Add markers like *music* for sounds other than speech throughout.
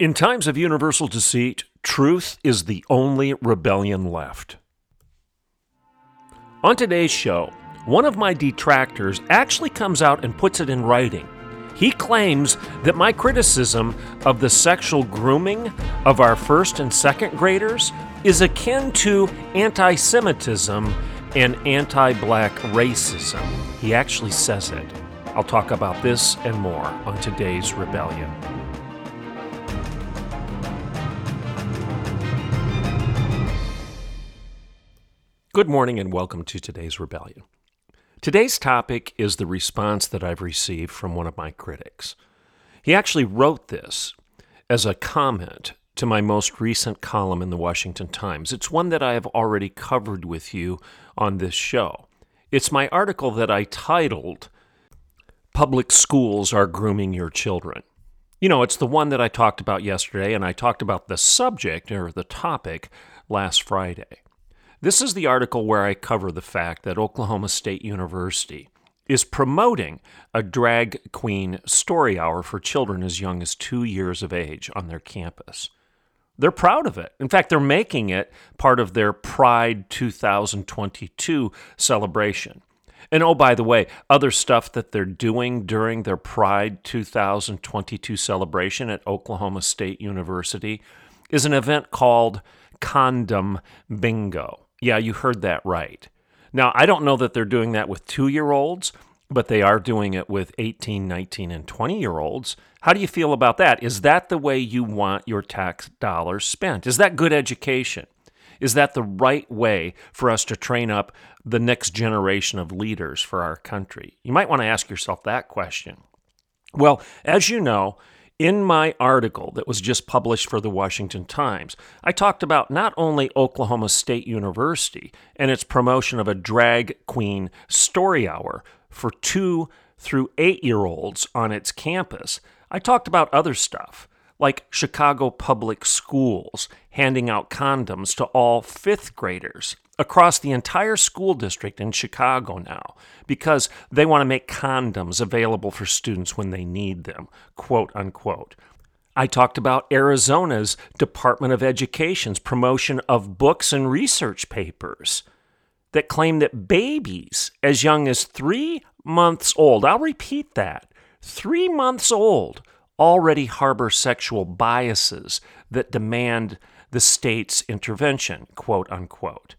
In times of universal deceit, truth is the only rebellion left. On today's show, one of my detractors actually comes out and puts it in writing. He claims that my criticism of the sexual grooming of our first and second graders is akin to anti Semitism and anti black racism. He actually says it. I'll talk about this and more on today's Rebellion. Good morning and welcome to today's Rebellion. Today's topic is the response that I've received from one of my critics. He actually wrote this as a comment to my most recent column in the Washington Times. It's one that I have already covered with you on this show. It's my article that I titled Public Schools Are Grooming Your Children. You know, it's the one that I talked about yesterday, and I talked about the subject or the topic last Friday. This is the article where I cover the fact that Oklahoma State University is promoting a drag queen story hour for children as young as two years of age on their campus. They're proud of it. In fact, they're making it part of their Pride 2022 celebration. And oh, by the way, other stuff that they're doing during their Pride 2022 celebration at Oklahoma State University is an event called Condom Bingo. Yeah, you heard that right. Now, I don't know that they're doing that with two year olds, but they are doing it with 18, 19, and 20 year olds. How do you feel about that? Is that the way you want your tax dollars spent? Is that good education? Is that the right way for us to train up the next generation of leaders for our country? You might want to ask yourself that question. Well, as you know, in my article that was just published for the Washington Times, I talked about not only Oklahoma State University and its promotion of a drag queen story hour for two through eight year olds on its campus, I talked about other stuff like Chicago Public Schools handing out condoms to all fifth graders across the entire school district in Chicago now because they want to make condoms available for students when they need them, quote unquote. I talked about Arizona's Department of Education's promotion of books and research papers that claim that babies as young as three months old, I'll repeat that, three months old, already harbor sexual biases that demand the state's intervention, quote unquote.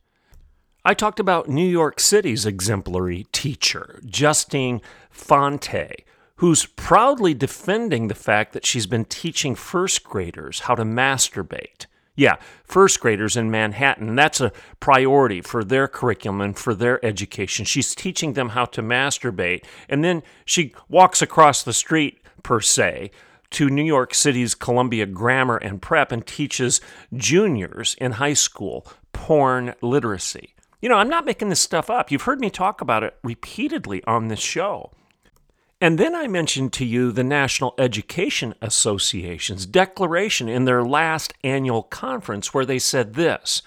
I talked about New York City's exemplary teacher, Justine Fonte, who's proudly defending the fact that she's been teaching first graders how to masturbate. Yeah, first graders in Manhattan, that's a priority for their curriculum and for their education. She's teaching them how to masturbate, and then she walks across the street, per se, to New York City's Columbia Grammar and Prep and teaches juniors in high school porn literacy. You know, I'm not making this stuff up. You've heard me talk about it repeatedly on this show. And then I mentioned to you the National Education Association's declaration in their last annual conference where they said this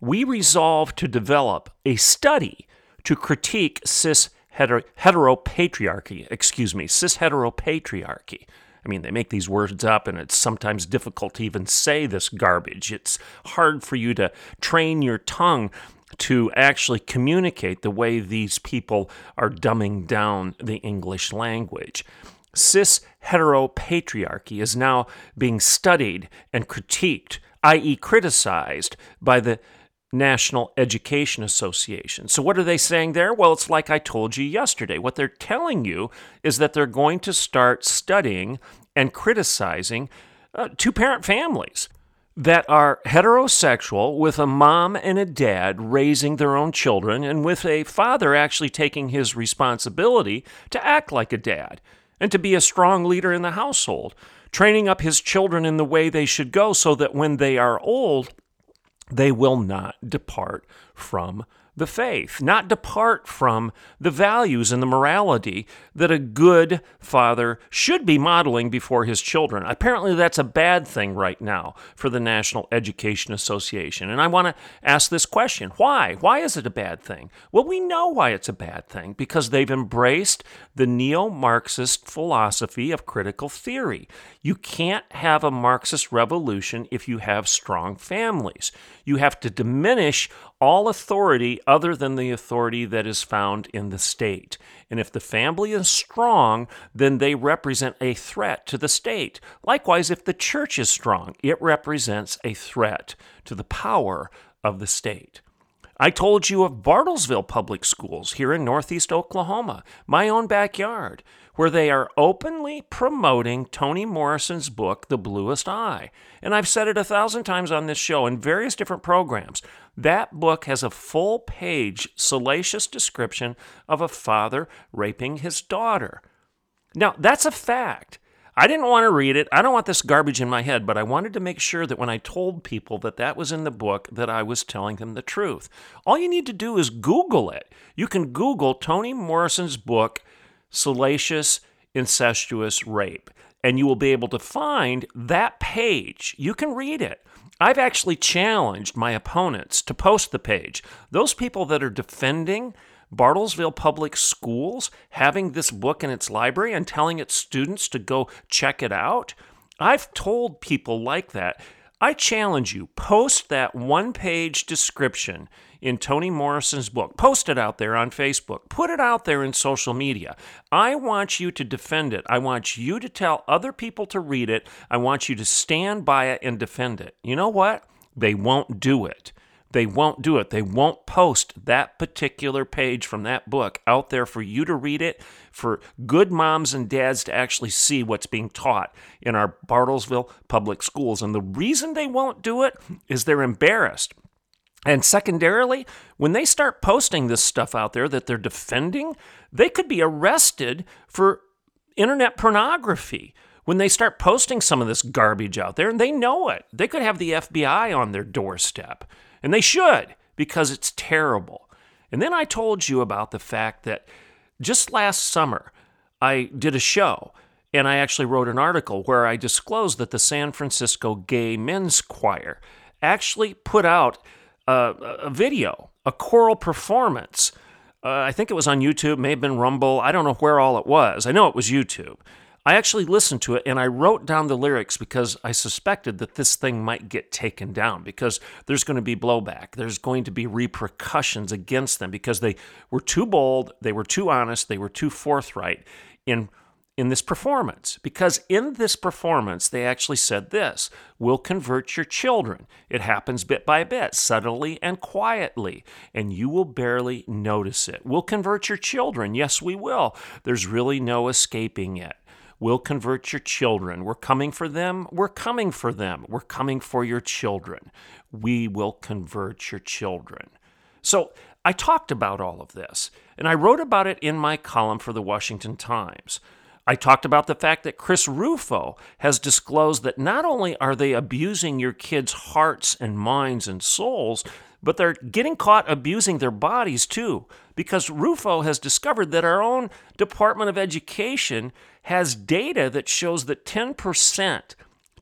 We resolve to develop a study to critique cis heteropatriarchy, excuse me, cis heteropatriarchy. I mean, they make these words up, and it's sometimes difficult to even say this garbage. It's hard for you to train your tongue to actually communicate the way these people are dumbing down the English language. Cis heteropatriarchy is now being studied and critiqued, i.e., criticized by the National Education Association. So, what are they saying there? Well, it's like I told you yesterday. What they're telling you is that they're going to start studying and criticizing uh, two parent families that are heterosexual with a mom and a dad raising their own children and with a father actually taking his responsibility to act like a dad and to be a strong leader in the household, training up his children in the way they should go so that when they are old, they will not depart from the faith, not depart from the values and the morality that a good father should be modeling before his children. Apparently, that's a bad thing right now for the National Education Association. And I want to ask this question why? Why is it a bad thing? Well, we know why it's a bad thing because they've embraced the neo Marxist philosophy of critical theory. You can't have a Marxist revolution if you have strong families. You have to diminish all authority other than the authority that is found in the state. And if the family is strong, then they represent a threat to the state. Likewise, if the church is strong, it represents a threat to the power of the state. I told you of Bartlesville Public Schools here in Northeast Oklahoma, my own backyard where they are openly promoting Toni Morrison's book, The Bluest Eye. And I've said it a thousand times on this show in various different programs. That book has a full page, salacious description of a father raping his daughter. Now, that's a fact. I didn't want to read it. I don't want this garbage in my head, but I wanted to make sure that when I told people that that was in the book, that I was telling them the truth. All you need to do is Google it. You can Google Toni Morrison's book, salacious, incestuous rape. And you will be able to find that page. You can read it. I've actually challenged my opponents to post the page. Those people that are defending Bartlesville Public Schools having this book in its library and telling its students to go check it out, I've told people like that. I challenge you, post that one page description in Toni Morrison's book. Post it out there on Facebook. Put it out there in social media. I want you to defend it. I want you to tell other people to read it. I want you to stand by it and defend it. You know what? They won't do it. They won't do it. They won't post that particular page from that book out there for you to read it, for good moms and dads to actually see what's being taught in our Bartlesville public schools. And the reason they won't do it is they're embarrassed. And secondarily, when they start posting this stuff out there that they're defending, they could be arrested for internet pornography. When they start posting some of this garbage out there, and they know it, they could have the FBI on their doorstep. And they should, because it's terrible. And then I told you about the fact that just last summer, I did a show and I actually wrote an article where I disclosed that the San Francisco Gay Men's Choir actually put out a, a video, a choral performance. Uh, I think it was on YouTube, may have been Rumble. I don't know where all it was. I know it was YouTube. I actually listened to it and I wrote down the lyrics because I suspected that this thing might get taken down because there's going to be blowback. There's going to be repercussions against them because they were too bold, they were too honest, they were too forthright in in this performance. Because in this performance, they actually said this We'll convert your children. It happens bit by bit, subtly and quietly, and you will barely notice it. We'll convert your children. Yes, we will. There's really no escaping it. We'll convert your children. We're coming for them. We're coming for them. We're coming for your children. We will convert your children. So I talked about all of this, and I wrote about it in my column for the Washington Times. I talked about the fact that Chris Rufo has disclosed that not only are they abusing your kids' hearts and minds and souls, but they're getting caught abusing their bodies too. Because Rufo has discovered that our own Department of Education has data that shows that 10%,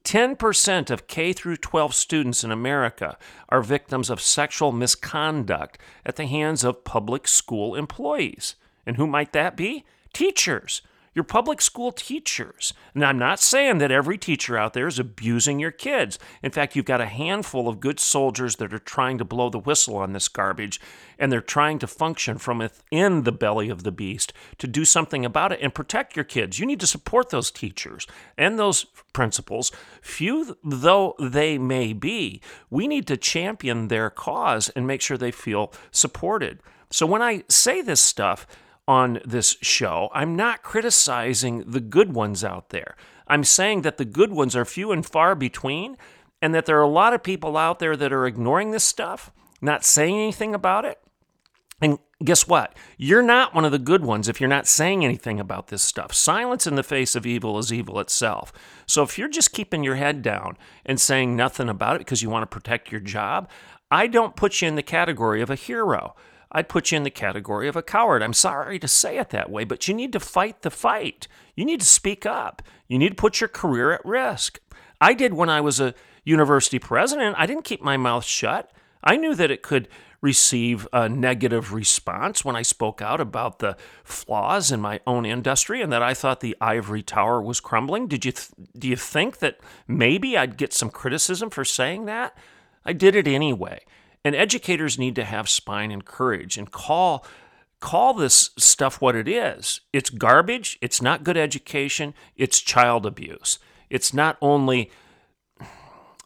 10% of K through 12 students in America are victims of sexual misconduct at the hands of public school employees. And who might that be? Teachers your public school teachers. And I'm not saying that every teacher out there is abusing your kids. In fact, you've got a handful of good soldiers that are trying to blow the whistle on this garbage, and they're trying to function from within the belly of the beast to do something about it and protect your kids. You need to support those teachers and those principals. Few though they may be, we need to champion their cause and make sure they feel supported. So when I say this stuff, on this show. I'm not criticizing the good ones out there. I'm saying that the good ones are few and far between, and that there are a lot of people out there that are ignoring this stuff, not saying anything about it. And guess what? You're not one of the good ones if you're not saying anything about this stuff. Silence in the face of evil is evil itself. So if you're just keeping your head down and saying nothing about it because you want to protect your job, I don't put you in the category of a hero. I'd put you in the category of a coward. I'm sorry to say it that way, but you need to fight the fight. You need to speak up. You need to put your career at risk. I did when I was a university president. I didn't keep my mouth shut. I knew that it could receive a negative response when I spoke out about the flaws in my own industry and that I thought the ivory tower was crumbling. Did you th- do you think that maybe I'd get some criticism for saying that? I did it anyway. And educators need to have spine and courage and call call this stuff what it is. It's garbage, it's not good education, it's child abuse. It's not only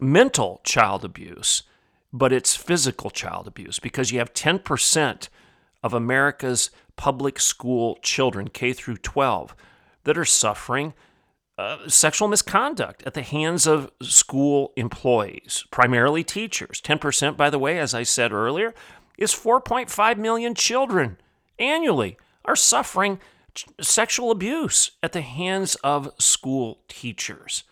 mental child abuse, but it's physical child abuse because you have 10% of America's public school children, K through 12, that are suffering uh, sexual misconduct at the hands of school employees, primarily teachers. 10%, by the way, as I said earlier, is 4.5 million children annually are suffering sexual abuse at the hands of school teachers.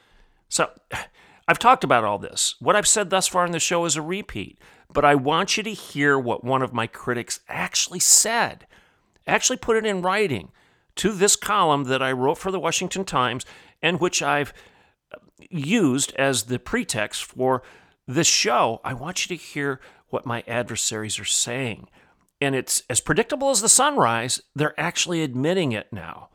So, *sighs* I've talked about all this. What I've said thus far in the show is a repeat, but I want you to hear what one of my critics actually said. Actually, put it in writing to this column that I wrote for the Washington Times and which I've used as the pretext for this show. I want you to hear what my adversaries are saying. And it's as predictable as the sunrise, they're actually admitting it now.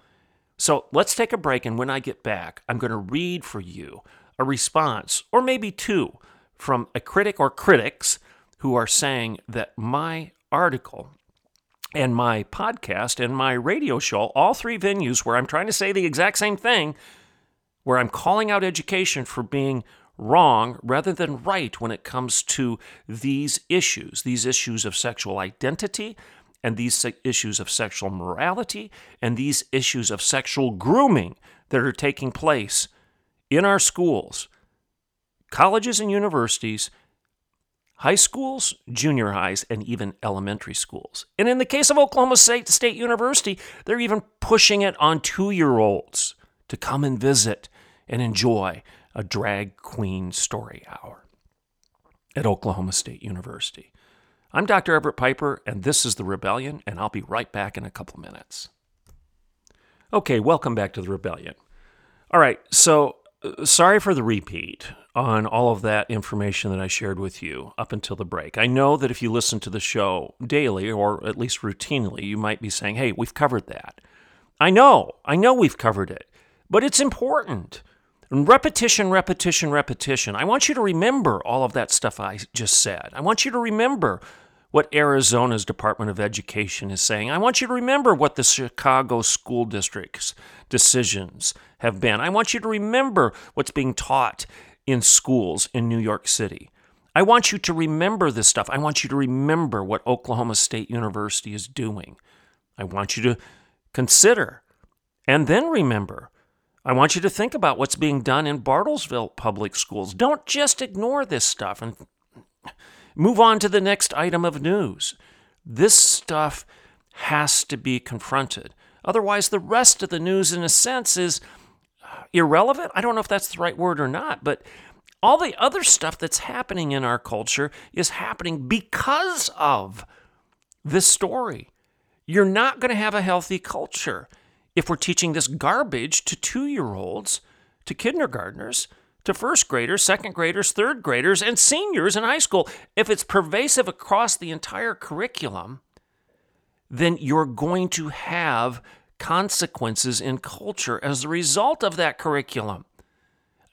So let's take a break, and when I get back, I'm going to read for you a response, or maybe two, from a critic or critics who are saying that my article and my podcast and my radio show, all three venues where I'm trying to say the exact same thing, where I'm calling out education for being wrong rather than right when it comes to these issues, these issues of sexual identity and these issues of sexual morality and these issues of sexual grooming that are taking place in our schools, colleges and universities, high schools, junior highs, and even elementary schools. And in the case of Oklahoma State, State University, they're even pushing it on two year olds to come and visit and enjoy a drag queen story hour at Oklahoma State University. I'm Dr. Everett Piper, and this is The Rebellion, and I'll be right back in a couple minutes. Okay, welcome back to The Rebellion. All right, so uh, sorry for the repeat on all of that information that I shared with you up until the break. I know that if you listen to the show daily or at least routinely, you might be saying, hey, we've covered that. I know, I know we've covered it, but it's important. And repetition, repetition, repetition. I want you to remember all of that stuff I just said. I want you to remember what Arizona's Department of Education is saying. I want you to remember what the Chicago school district's decisions have been. I want you to remember what's being taught in schools in New York City. I want you to remember this stuff. I want you to remember what Oklahoma State University is doing. I want you to consider and then remember. I want you to think about what's being done in Bartlesville public schools. Don't just ignore this stuff and Move on to the next item of news. This stuff has to be confronted. Otherwise, the rest of the news, in a sense, is uh, irrelevant. I don't know if that's the right word or not, but all the other stuff that's happening in our culture is happening because of this story. You're not going to have a healthy culture if we're teaching this garbage to two year olds, to kindergartners, to first graders, second graders, third graders, and seniors in high school. If it's pervasive across the entire curriculum, then you're going to have consequences in culture as a result of that curriculum.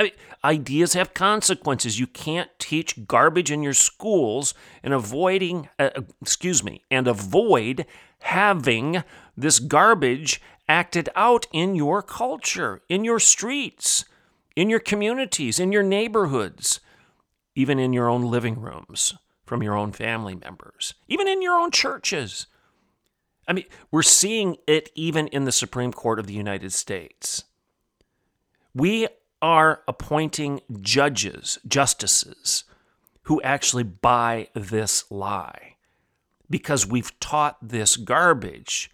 I mean, ideas have consequences. You can't teach garbage in your schools and avoiding, uh, excuse me, and avoid having this garbage acted out in your culture, in your streets in your communities, in your neighborhoods, even in your own living rooms from your own family members, even in your own churches. I mean, we're seeing it even in the Supreme Court of the United States. We are appointing judges, justices, who actually buy this lie because we've taught this garbage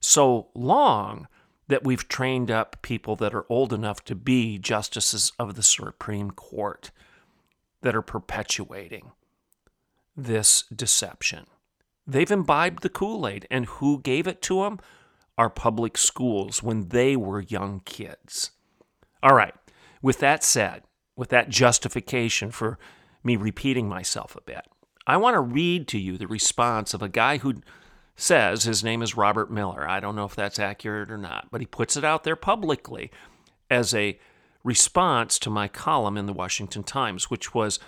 so long that we've trained up people that are old enough to be justices of the Supreme Court that are perpetuating this deception. They've imbibed the Kool Aid, and who gave it to them? Our public schools when they were young kids. All right, with that said, with that justification for me repeating myself a bit, I want to read to you the response of a guy who says his name is Robert Miller. I don't know if that's accurate or not, but he puts it out there publicly as a response to my column in the Washington Times, which was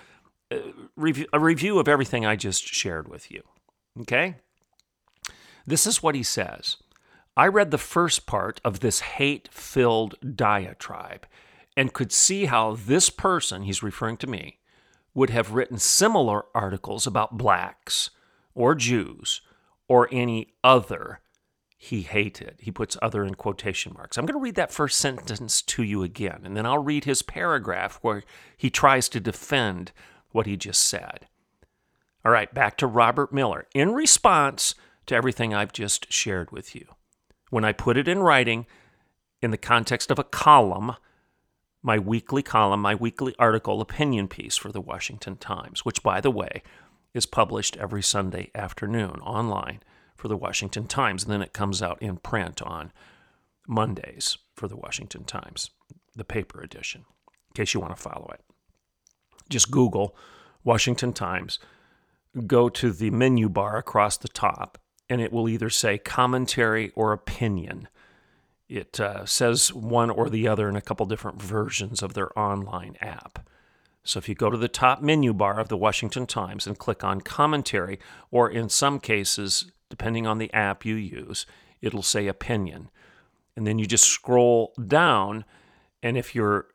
a uh, a review of everything I just shared with you. Okay? This is what he says. I read the first part of this hate filled diatribe and could see how this person, he's referring to me, would have written similar articles about blacks or Jews or any other he hated. He puts other in quotation marks. I'm going to read that first sentence to you again, and then I'll read his paragraph where he tries to defend what he just said. All right, back to Robert Miller. In response to everything I've just shared with you, when I put it in writing in the context of a column, my weekly column, my weekly article, opinion piece for the Washington Times, which, by the way, is published every Sunday afternoon online for the Washington Times. And then it comes out in print on Mondays for the Washington Times, the paper edition, in case you want to follow it. Just Google Washington Times, go to the menu bar across the top, and it will either say commentary or opinion. It uh, says one or the other in a couple different versions of their online app. So if you go to the top menu bar of the Washington Times and click on commentary, or in some cases, depending on the app you use, it'll say opinion. And then you just scroll down, and if you're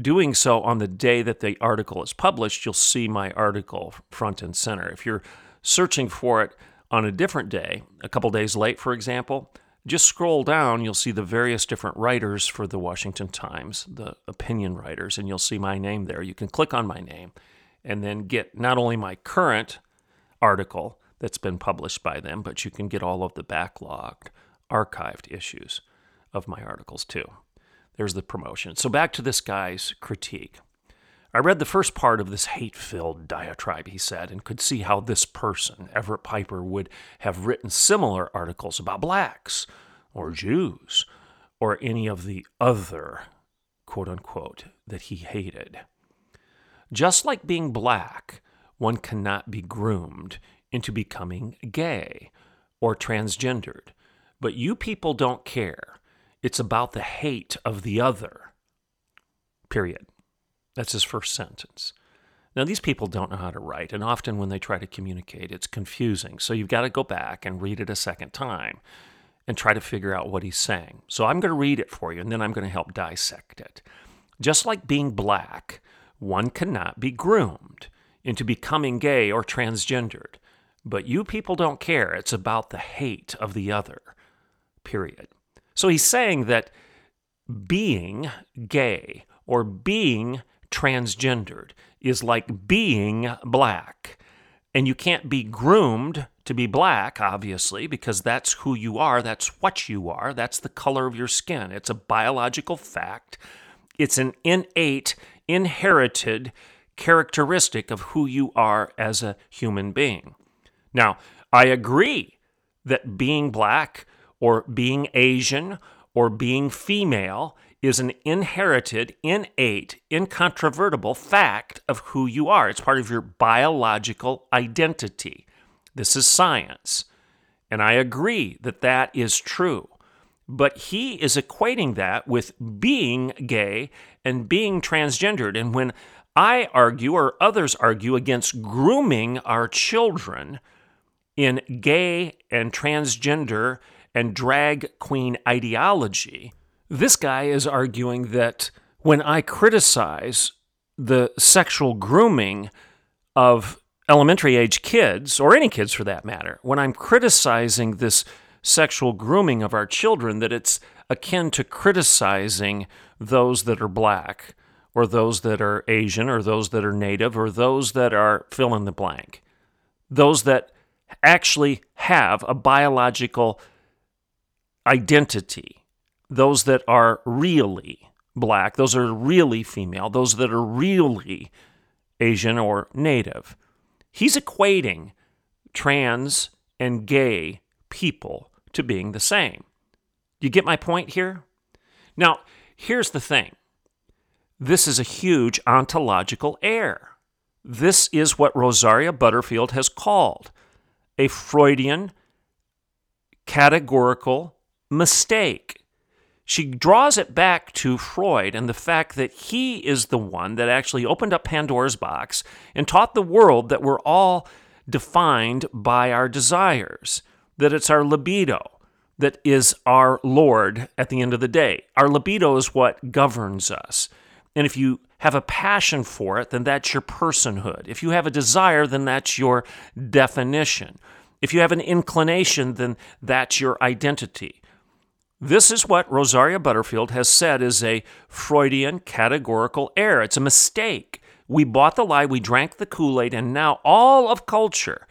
doing so on the day that the article is published, you'll see my article front and center. If you're searching for it on a different day, a couple days late, for example, just scroll down, you'll see the various different writers for the Washington Times, the opinion writers, and you'll see my name there. You can click on my name and then get not only my current article, that's been published by them, but you can get all of the backlogged, archived issues of my articles too. There's the promotion. So back to this guy's critique. I read the first part of this hate filled diatribe, he said, and could see how this person, Everett Piper, would have written similar articles about blacks or Jews or any of the other, quote unquote, that he hated. Just like being black, one cannot be groomed into becoming gay or transgendered. But you people don't care. It's about the hate of the other. Period. That's his first sentence. Now, these people don't know how to write, and often when they try to communicate, it's confusing. So you've got to go back and read it a second time and try to figure out what he's saying. So I'm going to read it for you, and then I'm going to help dissect it. Just like being black, one cannot be groomed into becoming gay or transgendered. But you people don't care. It's about the hate of the other, period. So he's saying that being gay or being transgendered is like being black. And you can't be groomed to be black, obviously, because that's who you are. That's what you are. That's the color of your skin. It's a biological fact. It's an innate, inherited characteristic of who you are as a human being. Now, I agree that being black or being Asian or being female is an inherited, innate, incontrovertible fact of who you are. It's part of your biological identity. This is science. And I agree that that is true. But he is equating that with being gay and being transgendered. And when I argue, or others argue, against grooming our children, in gay and transgender and drag queen ideology, this guy is arguing that when I criticize the sexual grooming of elementary age kids, or any kids for that matter, when I'm criticizing this sexual grooming of our children, that it's akin to criticizing those that are black, or those that are Asian, or those that are native, or those that are fill in the blank, those that actually have a biological identity. Those that are really black, those are really female, those that are really Asian or native. He's equating trans and gay people to being the same. You get my point here? Now, here's the thing this is a huge ontological error. This is what Rosaria Butterfield has called a Freudian categorical mistake. She draws it back to Freud and the fact that he is the one that actually opened up Pandora's box and taught the world that we're all defined by our desires, that it's our libido that is our Lord at the end of the day. Our libido is what governs us. And if you have a passion for it, then that's your personhood. If you have a desire, then that's your definition. If you have an inclination, then that's your identity. This is what Rosaria Butterfield has said is a Freudian categorical error. It's a mistake. We bought the lie, we drank the Kool Aid, and now all of culture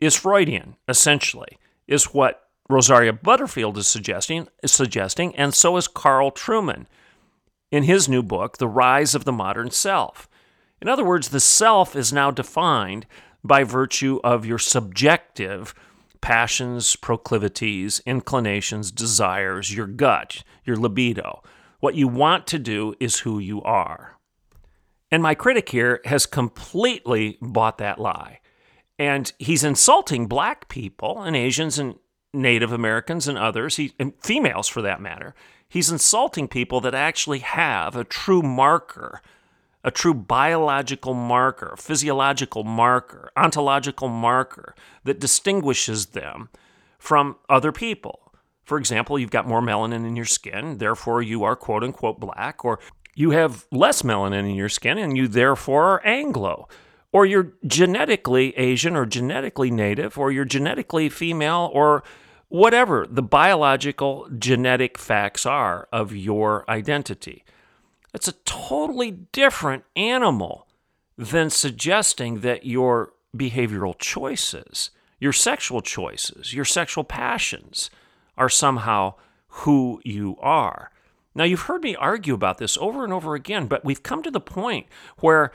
is Freudian, essentially, is what Rosaria Butterfield is suggesting, is suggesting, and so is Carl Trueman in his new book, The Rise of the Modern Self. In other words, the self is now defined by virtue of your subjective passions, proclivities, inclinations, desires, your gut, your libido. What you want to do is who you are. And my critic here has completely bought that lie. And he's insulting black people and Asians and Native Americans and others, he, and females for that matter. He's insulting people that actually have a true marker a true biological marker, physiological marker, ontological marker that distinguishes them from other people. For example, you've got more melanin in your skin, therefore you are quote unquote black, or you have less melanin in your skin and you therefore are Anglo. Or you're genetically Asian or genetically native, or you're genetically female, or whatever the biological genetic facts are of your identity. It's a totally different animal than suggesting that your behavioral choices, your sexual choices, your sexual passions are somehow who you are. Now, you've heard me argue about this over and over again, but we've come to the point where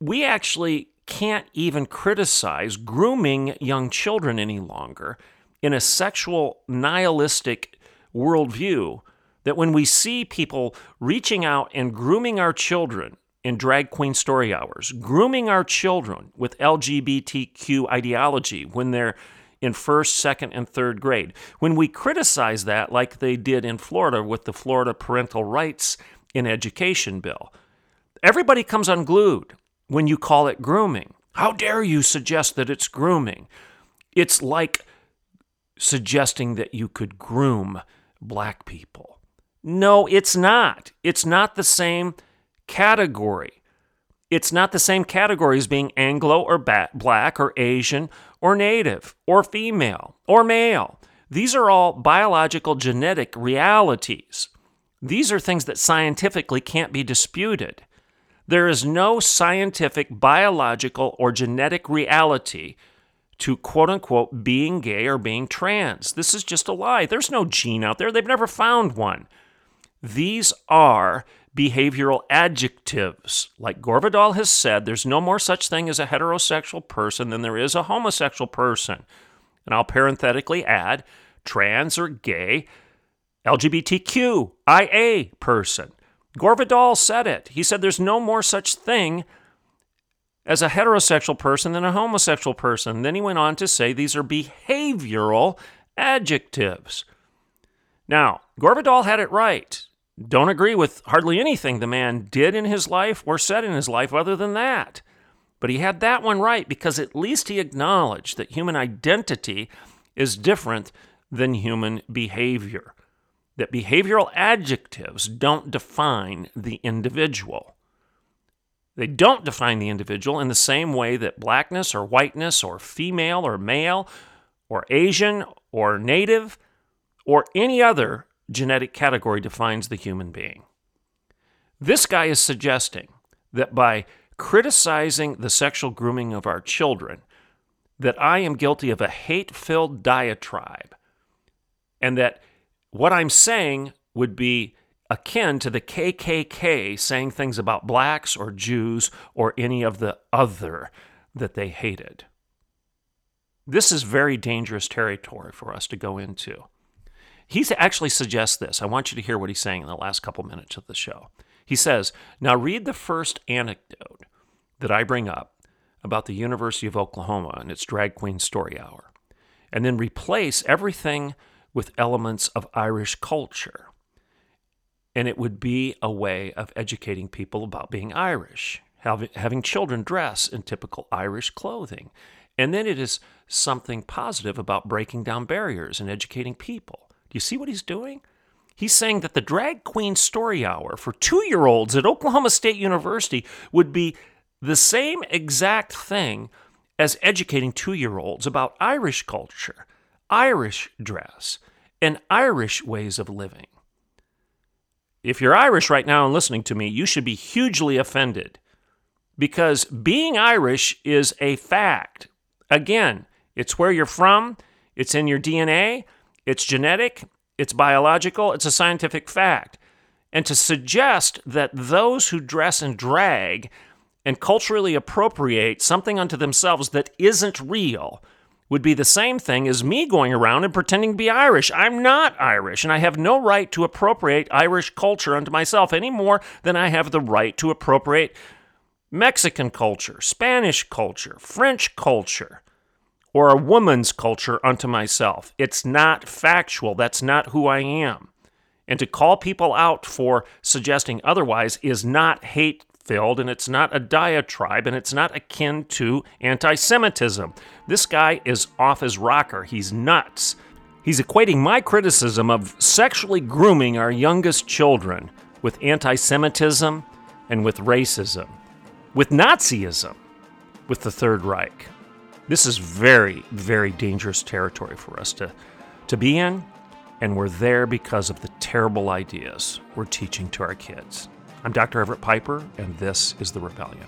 we actually can't even criticize grooming young children any longer in a sexual nihilistic worldview that when we see people reaching out and grooming our children in drag queen story hours, grooming our children with LGBTQ ideology when they're in first, second, and third grade, when we criticize that like they did in Florida with the Florida Parental Rights in Education bill, everybody comes unglued when you call it grooming. How dare you suggest that it's grooming? It's like suggesting that you could groom black people. No, it's not. It's not the same category. It's not the same category as being Anglo or black or Asian or native or female or male. These are all biological genetic realities. These are things that scientifically can't be disputed. There is no scientific, biological, or genetic reality to quote unquote being gay or being trans. This is just a lie. There's no gene out there, they've never found one. These are behavioral adjectives. Like Gore Vidal has said, there's no more such thing as a heterosexual person than there is a homosexual person. And I'll parenthetically add trans or gay, LGBTQIA person. Gore Vidal said it. He said there's no more such thing as a heterosexual person than a homosexual person. Then he went on to say these are behavioral adjectives. Now, Gore Vidal had it right. Don't agree with hardly anything the man did in his life or said in his life other than that. But he had that one right because at least he acknowledged that human identity is different than human behavior. That behavioral adjectives don't define the individual. They don't define the individual in the same way that blackness or whiteness or female or male or Asian or native or any other genetic category defines the human being. This guy is suggesting that by criticizing the sexual grooming of our children, that I am guilty of a hate filled diatribe and that what I'm saying would be akin to the KKK saying things about blacks or Jews or any of the other that they hated. This is very dangerous territory for us to go into. He actually suggests this. I want you to hear what he's saying in the last couple minutes of the show. He says, Now read the first anecdote that I bring up about the University of Oklahoma and its drag queen story hour, and then replace everything with elements of Irish culture. And it would be a way of educating people about being Irish, having children dress in typical Irish clothing. And then it is something positive about breaking down barriers and educating people. Do you see what he's doing? He's saying that the drag queen story hour for two year olds at Oklahoma State University would be the same exact thing as educating two year olds about Irish culture, Irish dress, and Irish ways of living. If you're Irish right now and listening to me, you should be hugely offended because being Irish is a fact. Again, it's where you're from, it's in your DNA, it's genetic, it's biological, it's a scientific fact. And to suggest that those who dress in drag and culturally appropriate something unto themselves that isn't real would be the same thing as me going around and pretending to be Irish. I'm not Irish, and I have no right to appropriate Irish culture unto myself any more than I have the right to appropriate Mexican culture, Spanish culture, French culture, or a woman's culture unto myself. It's not factual. That's not who I am. And to call people out for suggesting otherwise is not hate filled, and it's not a diatribe, and it's not akin to anti Semitism. This guy is off his rocker. He's nuts. He's equating my criticism of sexually grooming our youngest children with anti Semitism and with racism, with Nazism, with the Third Reich. This is very, very dangerous territory for us to, to be in, and we're there because of the terrible ideas we're teaching to our kids. I'm Dr. Everett Piper, and this is The Rebellion.